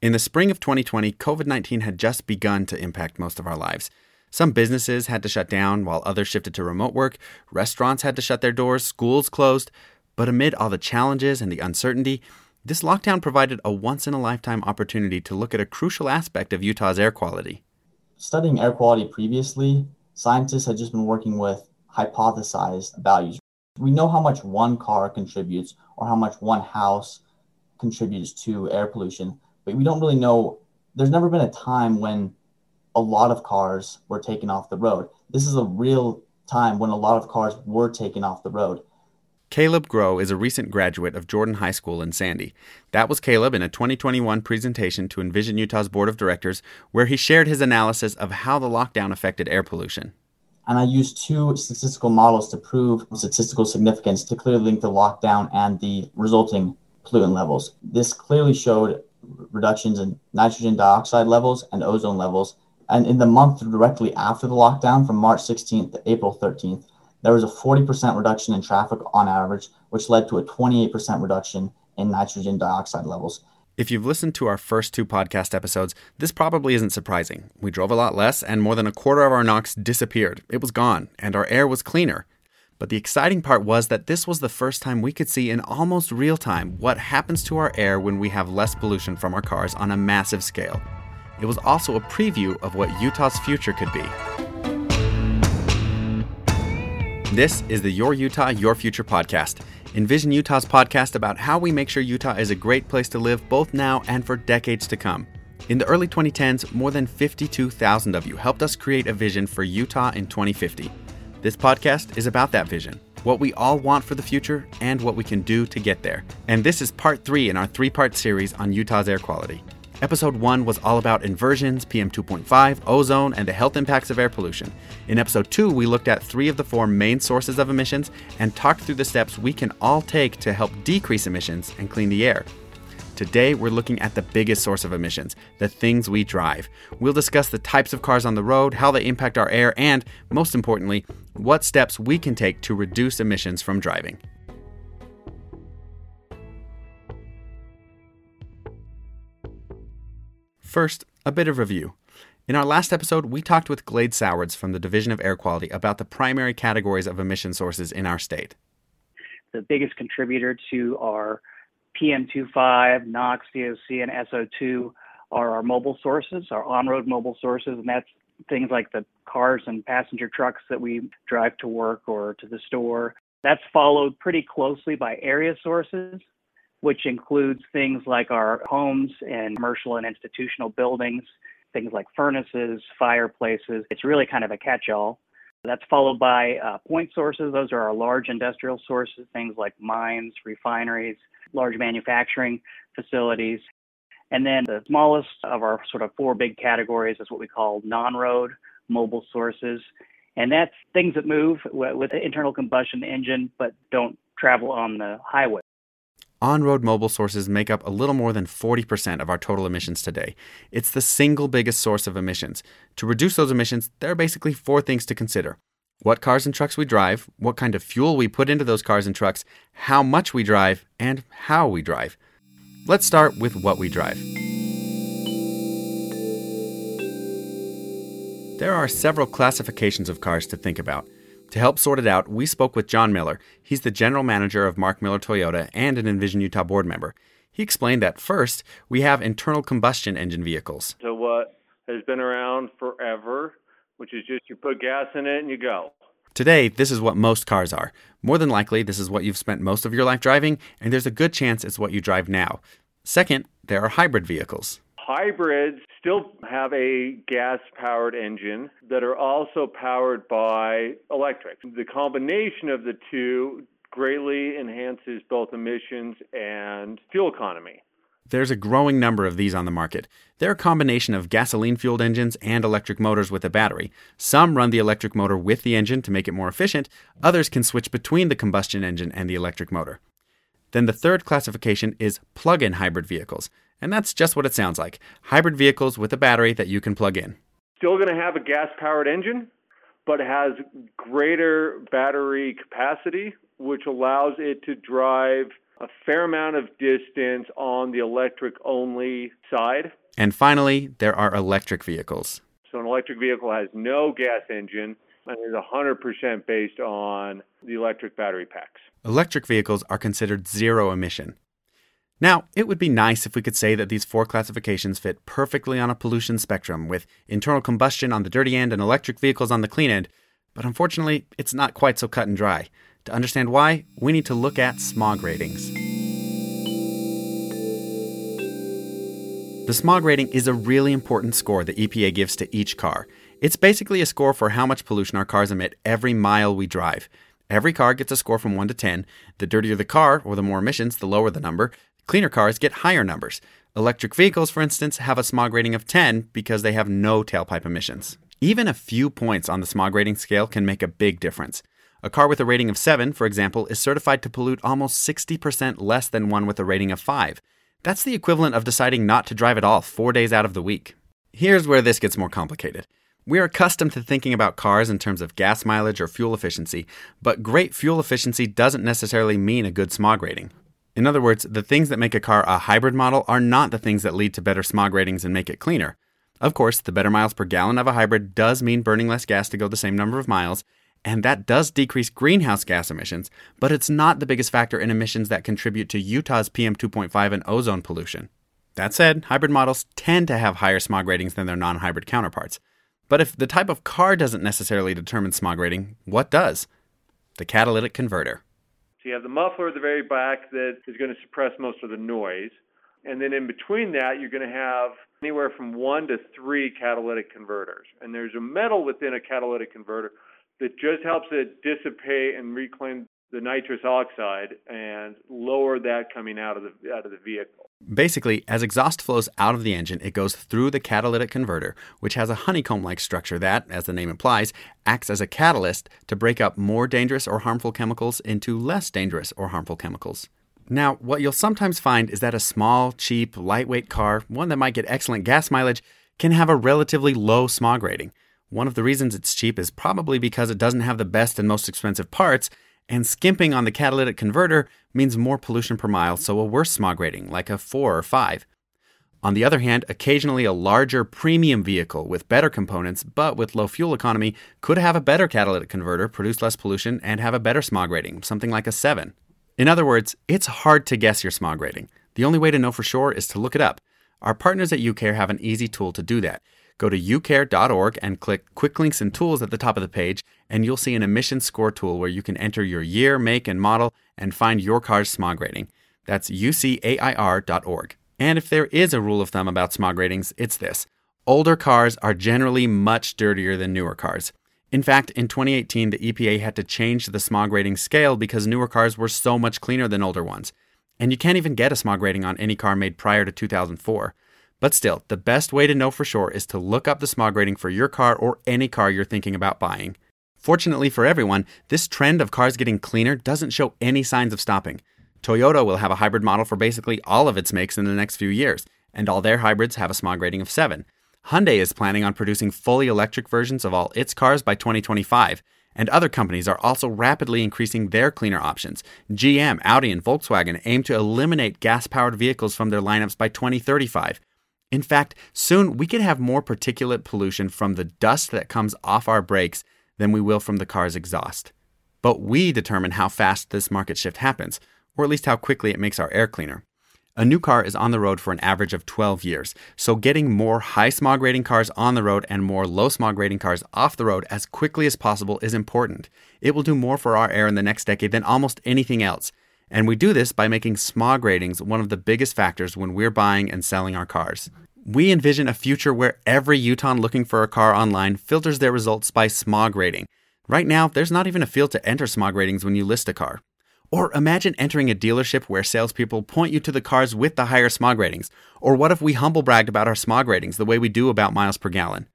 In the spring of 2020, COVID 19 had just begun to impact most of our lives. Some businesses had to shut down while others shifted to remote work, restaurants had to shut their doors, schools closed. But amid all the challenges and the uncertainty, this lockdown provided a once in a lifetime opportunity to look at a crucial aspect of Utah's air quality. Studying air quality previously, scientists had just been working with hypothesized values. We know how much one car contributes or how much one house contributes to air pollution, but we don't really know. There's never been a time when a lot of cars were taken off the road. This is a real time when a lot of cars were taken off the road. Caleb Grow is a recent graduate of Jordan High School in Sandy. That was Caleb in a 2021 presentation to Envision Utah's board of directors, where he shared his analysis of how the lockdown affected air pollution. And I used two statistical models to prove statistical significance to clearly link the lockdown and the resulting pollutant levels. This clearly showed reductions in nitrogen dioxide levels and ozone levels. And in the month directly after the lockdown, from March 16th to April 13th, there was a 40% reduction in traffic on average, which led to a 28% reduction in nitrogen dioxide levels. If you've listened to our first two podcast episodes, this probably isn't surprising. We drove a lot less, and more than a quarter of our NOx disappeared. It was gone, and our air was cleaner. But the exciting part was that this was the first time we could see in almost real time what happens to our air when we have less pollution from our cars on a massive scale. It was also a preview of what Utah's future could be. This is the Your Utah, Your Future podcast. Envision Utah's podcast about how we make sure Utah is a great place to live both now and for decades to come. In the early 2010s, more than 52,000 of you helped us create a vision for Utah in 2050. This podcast is about that vision, what we all want for the future, and what we can do to get there. And this is part three in our three part series on Utah's air quality. Episode 1 was all about inversions, PM 2.5, ozone, and the health impacts of air pollution. In episode 2, we looked at three of the four main sources of emissions and talked through the steps we can all take to help decrease emissions and clean the air. Today, we're looking at the biggest source of emissions the things we drive. We'll discuss the types of cars on the road, how they impact our air, and, most importantly, what steps we can take to reduce emissions from driving. First, a bit of review. In our last episode, we talked with Glade Sowards from the Division of Air Quality about the primary categories of emission sources in our state. The biggest contributor to our PM 2.5, NOx, VOC, and SO2 are our mobile sources, our on road mobile sources, and that's things like the cars and passenger trucks that we drive to work or to the store. That's followed pretty closely by area sources, which includes things like our homes and commercial and institutional buildings, things like furnaces, fireplaces. It's really kind of a catch all. That's followed by uh, point sources. Those are our large industrial sources, things like mines, refineries, large manufacturing facilities. And then the smallest of our sort of four big categories is what we call non road mobile sources. And that's things that move with an internal combustion engine but don't travel on the highway. On road mobile sources make up a little more than 40% of our total emissions today. It's the single biggest source of emissions. To reduce those emissions, there are basically four things to consider what cars and trucks we drive, what kind of fuel we put into those cars and trucks, how much we drive, and how we drive. Let's start with what we drive. There are several classifications of cars to think about. To help sort it out, we spoke with Jon Miller. He's the general manager of Mark Miller Toyota and an Envision Utah board member. He explained that first, we have internal combustion engine vehicles. So, what has been around forever, which is just you put gas in it and you go. Today, this is what most cars are. More than likely, this is what you've spent most of your life driving, and there's a good chance it's what you drive now. Second, there are hybrid vehicles. Hybrids still have a gas powered engine that are also powered by electric. The combination of the two greatly enhances both emissions and fuel economy. There's a growing number of these on the market. They're a combination of gasoline fueled engines and electric motors with a battery. Some run the electric motor with the engine to make it more efficient, others can switch between the combustion engine and the electric motor. Then the third classification is plug in hybrid vehicles. And that's just what it sounds like hybrid vehicles with a battery that you can plug in. Still going to have a gas powered engine, but has greater battery capacity, which allows it to drive a fair amount of distance on the electric only side. And finally, there are electric vehicles. So an electric vehicle has no gas engine and is 100% based on the electric battery packs. Electric vehicles are considered zero emission. Now, it would be nice if we could say that these four classifications fit perfectly on a pollution spectrum, with internal combustion on the dirty end and electric vehicles on the clean end, but unfortunately, it's not quite so cut and dry. To understand why, we need to look at smog ratings. The smog rating is a really important score the EPA gives to each car. It's basically a score for how much pollution our cars emit every mile we drive. Every car gets a score from 1 to 10. The dirtier the car, or the more emissions, the lower the number. Cleaner cars get higher numbers. Electric vehicles, for instance, have a smog rating of 10 because they have no tailpipe emissions. Even a few points on the smog rating scale can make a big difference. A car with a rating of 7, for example, is certified to pollute almost 60% less than one with a rating of 5. That's the equivalent of deciding not to drive at all four days out of the week. Here's where this gets more complicated. We're accustomed to thinking about cars in terms of gas mileage or fuel efficiency, but great fuel efficiency doesn't necessarily mean a good smog rating. In other words, the things that make a car a hybrid model are not the things that lead to better smog ratings and make it cleaner. Of course, the better miles per gallon of a hybrid does mean burning less gas to go the same number of miles, and that does decrease greenhouse gas emissions, but it's not the biggest factor in emissions that contribute to Utah's PM 2.5 and ozone pollution. That said, hybrid models tend to have higher smog ratings than their non hybrid counterparts. But if the type of car doesn't necessarily determine smog rating, what does? The catalytic converter. You have the muffler at the very back that is going to suppress most of the noise. And then in between that, you're going to have anywhere from one to three catalytic converters. And there's a metal within a catalytic converter that just helps it dissipate and reclaim the nitrous oxide and lower that coming out of the out of the vehicle. Basically, as exhaust flows out of the engine, it goes through the catalytic converter, which has a honeycomb like structure that, as the name implies, acts as a catalyst to break up more dangerous or harmful chemicals into less dangerous or harmful chemicals. Now, what you'll sometimes find is that a small, cheap, lightweight car, one that might get excellent gas mileage, can have a relatively low smog rating. One of the reasons it's cheap is probably because it doesn't have the best and most expensive parts, and skimping on the catalytic converter means more pollution per mile, so a worse smog rating, like a 4 or 5. On the other hand, occasionally a larger premium vehicle with better components but with low fuel economy could have a better catalytic converter, produce less pollution, and have a better smog rating, something like a 7. In other words, it's hard to guess your smog rating. The only way to know for sure is to look it up. Our partners at UCAIR have an easy tool to do that. Go to ucair.org and click Quick Links and Tools at the top of the page, and you'll see an emission score tool where you can enter your year, make, and model and find your car's smog rating. That's ucair.org. And if there is a rule of thumb about smog ratings, it's this older cars are generally much dirtier than newer cars. In fact, in 2018, the EPA had to change the smog rating scale because newer cars were so much cleaner than older ones. And you can't even get a smog rating on any car made prior to 2004. But still, the best way to know for sure is to look up the smog rating for your car or any car you're thinking about buying. Fortunately for everyone, this trend of cars getting cleaner doesn't show any signs of stopping. Toyota will have a hybrid model for basically all of its makes in the next few years, and all their hybrids have a smog rating of 7. Hyundai is planning on producing fully electric versions of all its cars by 2025, and other companies are also rapidly increasing their cleaner options. GM, Audi, and Volkswagen aim to eliminate gas powered vehicles from their lineups by 2035. In fact, soon we could have more particulate pollution from the dust that comes off our brakes than we will from the car's exhaust. But we determine how fast this market shift happens, or at least how quickly it makes our air cleaner. A new car is on the road for an average of 12 years, so getting more high smog rating cars on the road and more low smog rating cars off the road as quickly as possible is important. It will do more for our air in the next decade than almost anything else. And we do this by making smog ratings one of the biggest factors when we're buying and selling our cars. We envision a future where every Utahn looking for a car online filters their results by smog rating. Right now, there's not even a field to enter smog ratings when you list a car. Or imagine entering a dealership where salespeople point you to the cars with the higher smog ratings. Or what if we humble bragged about our smog ratings the way we do about miles per gallon?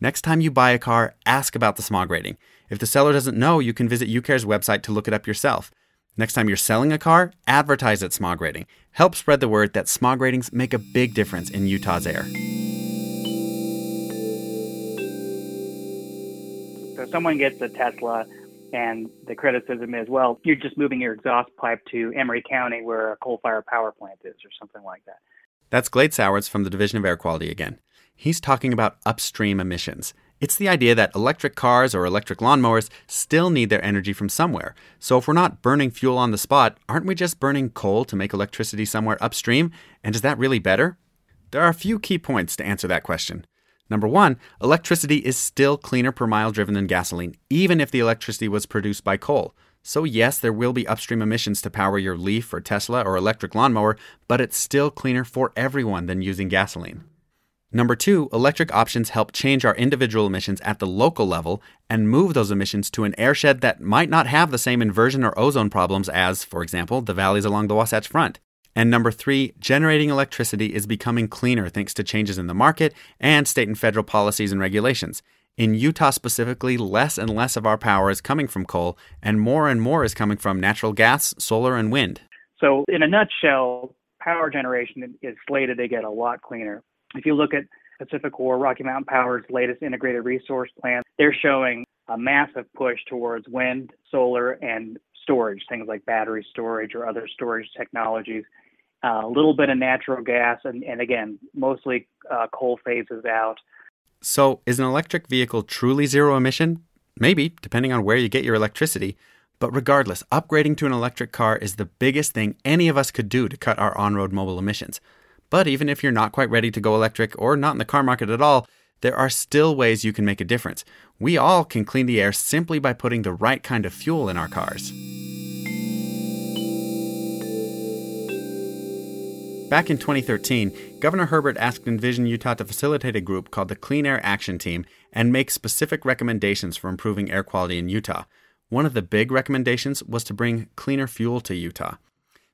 Next time you buy a car, ask about the smog rating. If the seller doesn't know, you can visit UCAIR's website to look it up yourself. Next time you're selling a car, advertise its smog rating. Help spread the word that smog ratings make a big difference in Utah's air. So someone gets a Tesla And the criticism is, well, you're just moving your exhaust pipe to Emery County where a coal fired power plant is or something like that. That's Glade Sowards from the Division of Air Quality again. He's talking about upstream emissions. It's the idea that electric cars or electric lawnmowers still need their energy from somewhere. So if we're not burning fuel on the spot, aren't we just burning coal to make electricity somewhere upstream? And is that really better? There are a few key points to answer that question. Number one, electricity is still cleaner per mile driven than gasoline, even if the electricity was produced by coal. So, yes, there will be upstream emissions to power your Leaf or Tesla or electric lawnmower, but it's still cleaner for everyone than using gasoline. Number two, electric options help change our individual emissions at the local level and move those emissions to an airshed that might not have the same inversion or ozone problems as, for example, the valleys along the Wasatch Front. And number three, generating electricity is becoming cleaner thanks to changes in the market and state and federal policies and regulations. In Utah specifically, less and less of our power is coming from coal, and more and more is coming from natural gas, solar, and wind. So, in a nutshell, power generation is slated to get a lot cleaner. If you look at PacifiCorp, Rocky Mountain Power's latest integrated resource plan, they're showing a massive push towards wind, solar, and storage, things like battery storage or other storage technologies. Uh, a little bit of natural gas, and, and again, mostly uh, coal phases out. So, is an electric vehicle truly zero emission? Maybe, depending on where you get your electricity. But regardless, upgrading to an electric car is the biggest thing any of us could do to cut our on road mobile emissions. But even if you're not quite ready to go electric or not in the car market at all, there are still ways you can make a difference. We all can clean the air simply by putting the right kind of fuel in our cars. Back in 2013, Governor Herbert asked Envision Utah to facilitate a group called the Clean Air Action Team and make specific recommendations for improving air quality in Utah. One of the big recommendations was to bring cleaner fuel to Utah.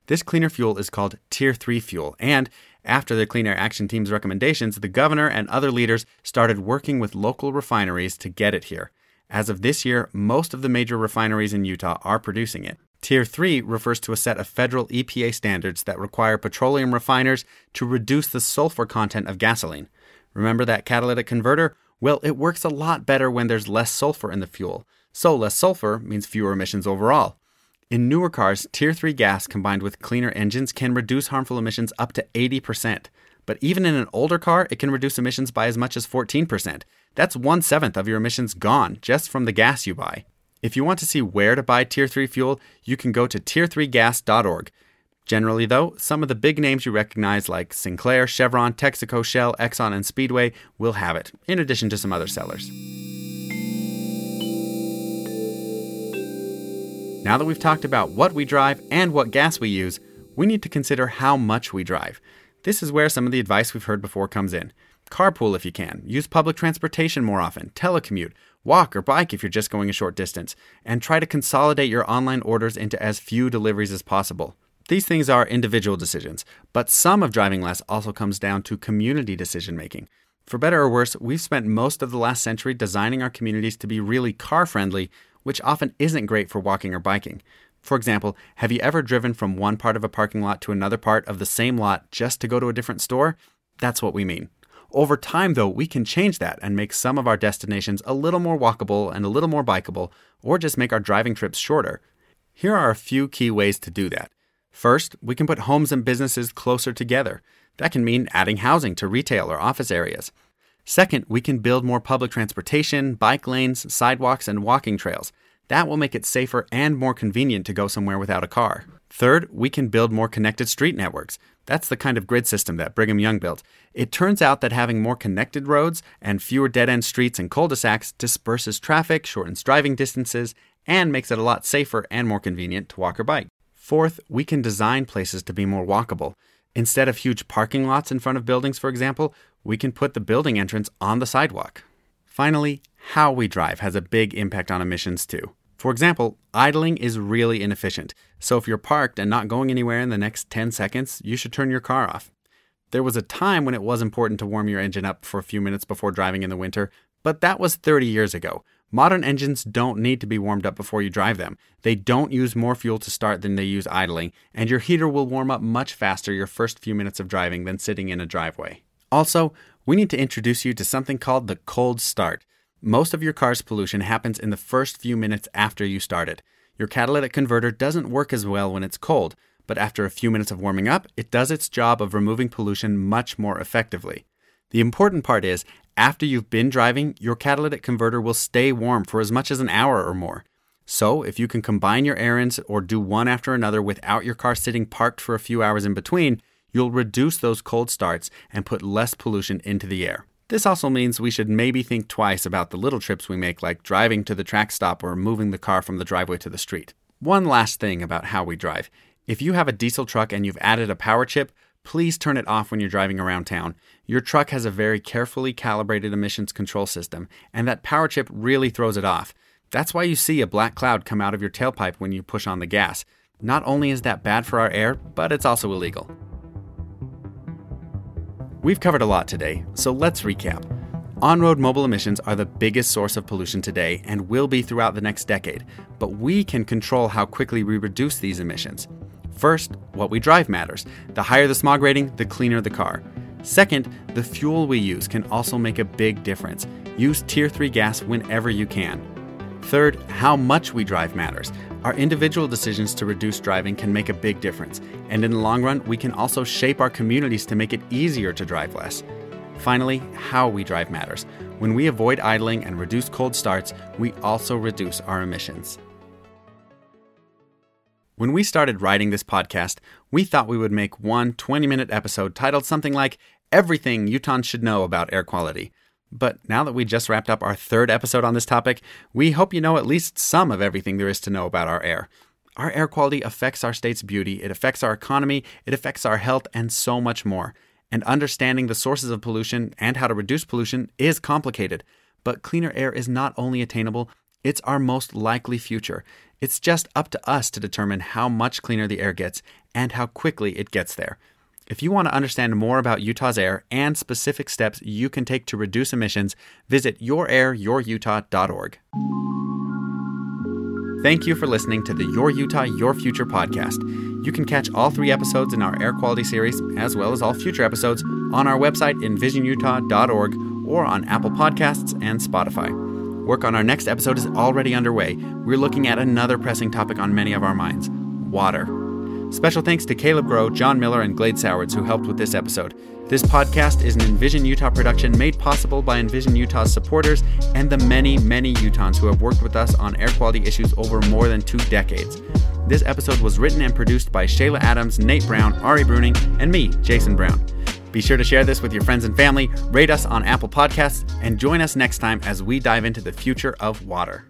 This cleaner fuel is called Tier 3 fuel, and after the Clean Air Action Team's recommendations, the governor and other leaders started working with local refineries to get it here. As of this year, most of the major refineries in Utah are producing it. Tier 3 refers to a set of federal EPA standards that require petroleum refiners to reduce the sulfur content of gasoline. Remember that catalytic converter? Well, it works a lot better when there's less sulfur in the fuel. So, less sulfur means fewer emissions overall. In newer cars, Tier 3 gas combined with cleaner engines can reduce harmful emissions up to 80%. But even in an older car, it can reduce emissions by as much as 14%. That's one seventh of your emissions gone just from the gas you buy. If you want to see where to buy Tier 3 fuel, you can go to tier3gas.org. Generally, though, some of the big names you recognize like Sinclair, Chevron, Texaco, Shell, Exxon, and Speedway will have it, in addition to some other sellers. Now that we've talked about what we drive and what gas we use, we need to consider how much we drive. This is where some of the advice we've heard before comes in. Carpool if you can, use public transportation more often, telecommute, walk or bike if you're just going a short distance, and try to consolidate your online orders into as few deliveries as possible. These things are individual decisions, but some of driving less also comes down to community decision making. For better or worse, we've spent most of the last century designing our communities to be really car friendly, which often isn't great for walking or biking. For example, have you ever driven from one part of a parking lot to another part of the same lot just to go to a different store? That's what we mean. Over time, though, we can change that and make some of our destinations a little more walkable and a little more bikeable, or just make our driving trips shorter. Here are a few key ways to do that. First, we can put homes and businesses closer together. That can mean adding housing to retail or office areas. Second, we can build more public transportation, bike lanes, sidewalks, and walking trails. That will make it safer and more convenient to go somewhere without a car. Third, we can build more connected street networks. That's the kind of grid system that Brigham Young built. It turns out that having more connected roads and fewer dead end streets and cul de sacs disperses traffic, shortens driving distances, and makes it a lot safer and more convenient to walk or bike. Fourth, we can design places to be more walkable. Instead of huge parking lots in front of buildings, for example, we can put the building entrance on the sidewalk. Finally, how we drive has a big impact on emissions too. For example, idling is really inefficient, so if you're parked and not going anywhere in the next 10 seconds, you should turn your car off. There was a time when it was important to warm your engine up for a few minutes before driving in the winter, but that was 30 years ago. Modern engines don't need to be warmed up before you drive them. They don't use more fuel to start than they use idling, and your heater will warm up much faster your first few minutes of driving than sitting in a driveway. Also, we need to introduce you to something called the cold start. Most of your car's pollution happens in the first few minutes after you start it. Your catalytic converter doesn't work as well when it's cold, but after a few minutes of warming up, it does its job of removing pollution much more effectively. The important part is, after you've been driving, your catalytic converter will stay warm for as much as an hour or more. So, if you can combine your errands or do one after another without your car sitting parked for a few hours in between, you'll reduce those cold starts and put less pollution into the air. This also means we should maybe think twice about the little trips we make, like driving to the track stop or moving the car from the driveway to the street. One last thing about how we drive. If you have a diesel truck and you've added a power chip, please turn it off when you're driving around town. Your truck has a very carefully calibrated emissions control system, and that power chip really throws it off. That's why you see a black cloud come out of your tailpipe when you push on the gas. Not only is that bad for our air, but it's also illegal. We've covered a lot today, so let's recap. On road mobile emissions are the biggest source of pollution today and will be throughout the next decade, but we can control how quickly we reduce these emissions. First, what we drive matters. The higher the smog rating, the cleaner the car. Second, the fuel we use can also make a big difference. Use Tier 3 gas whenever you can. Third, how much we drive matters. Our individual decisions to reduce driving can make a big difference, and in the long run, we can also shape our communities to make it easier to drive less. Finally, how we drive matters. When we avoid idling and reduce cold starts, we also reduce our emissions. When we started writing this podcast, we thought we would make one 20 minute episode titled something like Everything Utahns Should Know About Air Quality. But now that we just wrapped up our third episode on this topic, we hope you know at least some of everything there is to know about our air. Our air quality affects our state's beauty, it affects our economy, it affects our health, and so much more. And understanding the sources of pollution and how to reduce pollution is complicated. But cleaner air is not only attainable, it's our most likely future. It's just up to us to determine how much cleaner the air gets and how quickly it gets there. If you want to understand more about Utah's air and specific steps you can take to reduce emissions, visit yourairyourutah.org. Thank you for listening to the Your Utah, Your Future podcast. You can catch all three episodes in our air quality series, as well as all future episodes, on our website, envisionutah.org, or on Apple Podcasts and Spotify. Work on our next episode is already underway. We're looking at another pressing topic on many of our minds water. Special thanks to Caleb Grow, Jon Miller, and Glade Sowards who helped with this episode. This podcast is an Envision Utah production made possible by Envision Utah's supporters and the many, many Utahns who have worked with us on air quality issues over more than two decades. This episode was written and produced by Shayla Adams, Nate Brown, Ari Bruning, and me, Jason Brown. Be sure to share this with your friends and family, rate us on Apple Podcasts, and join us next time as we dive into the future of water.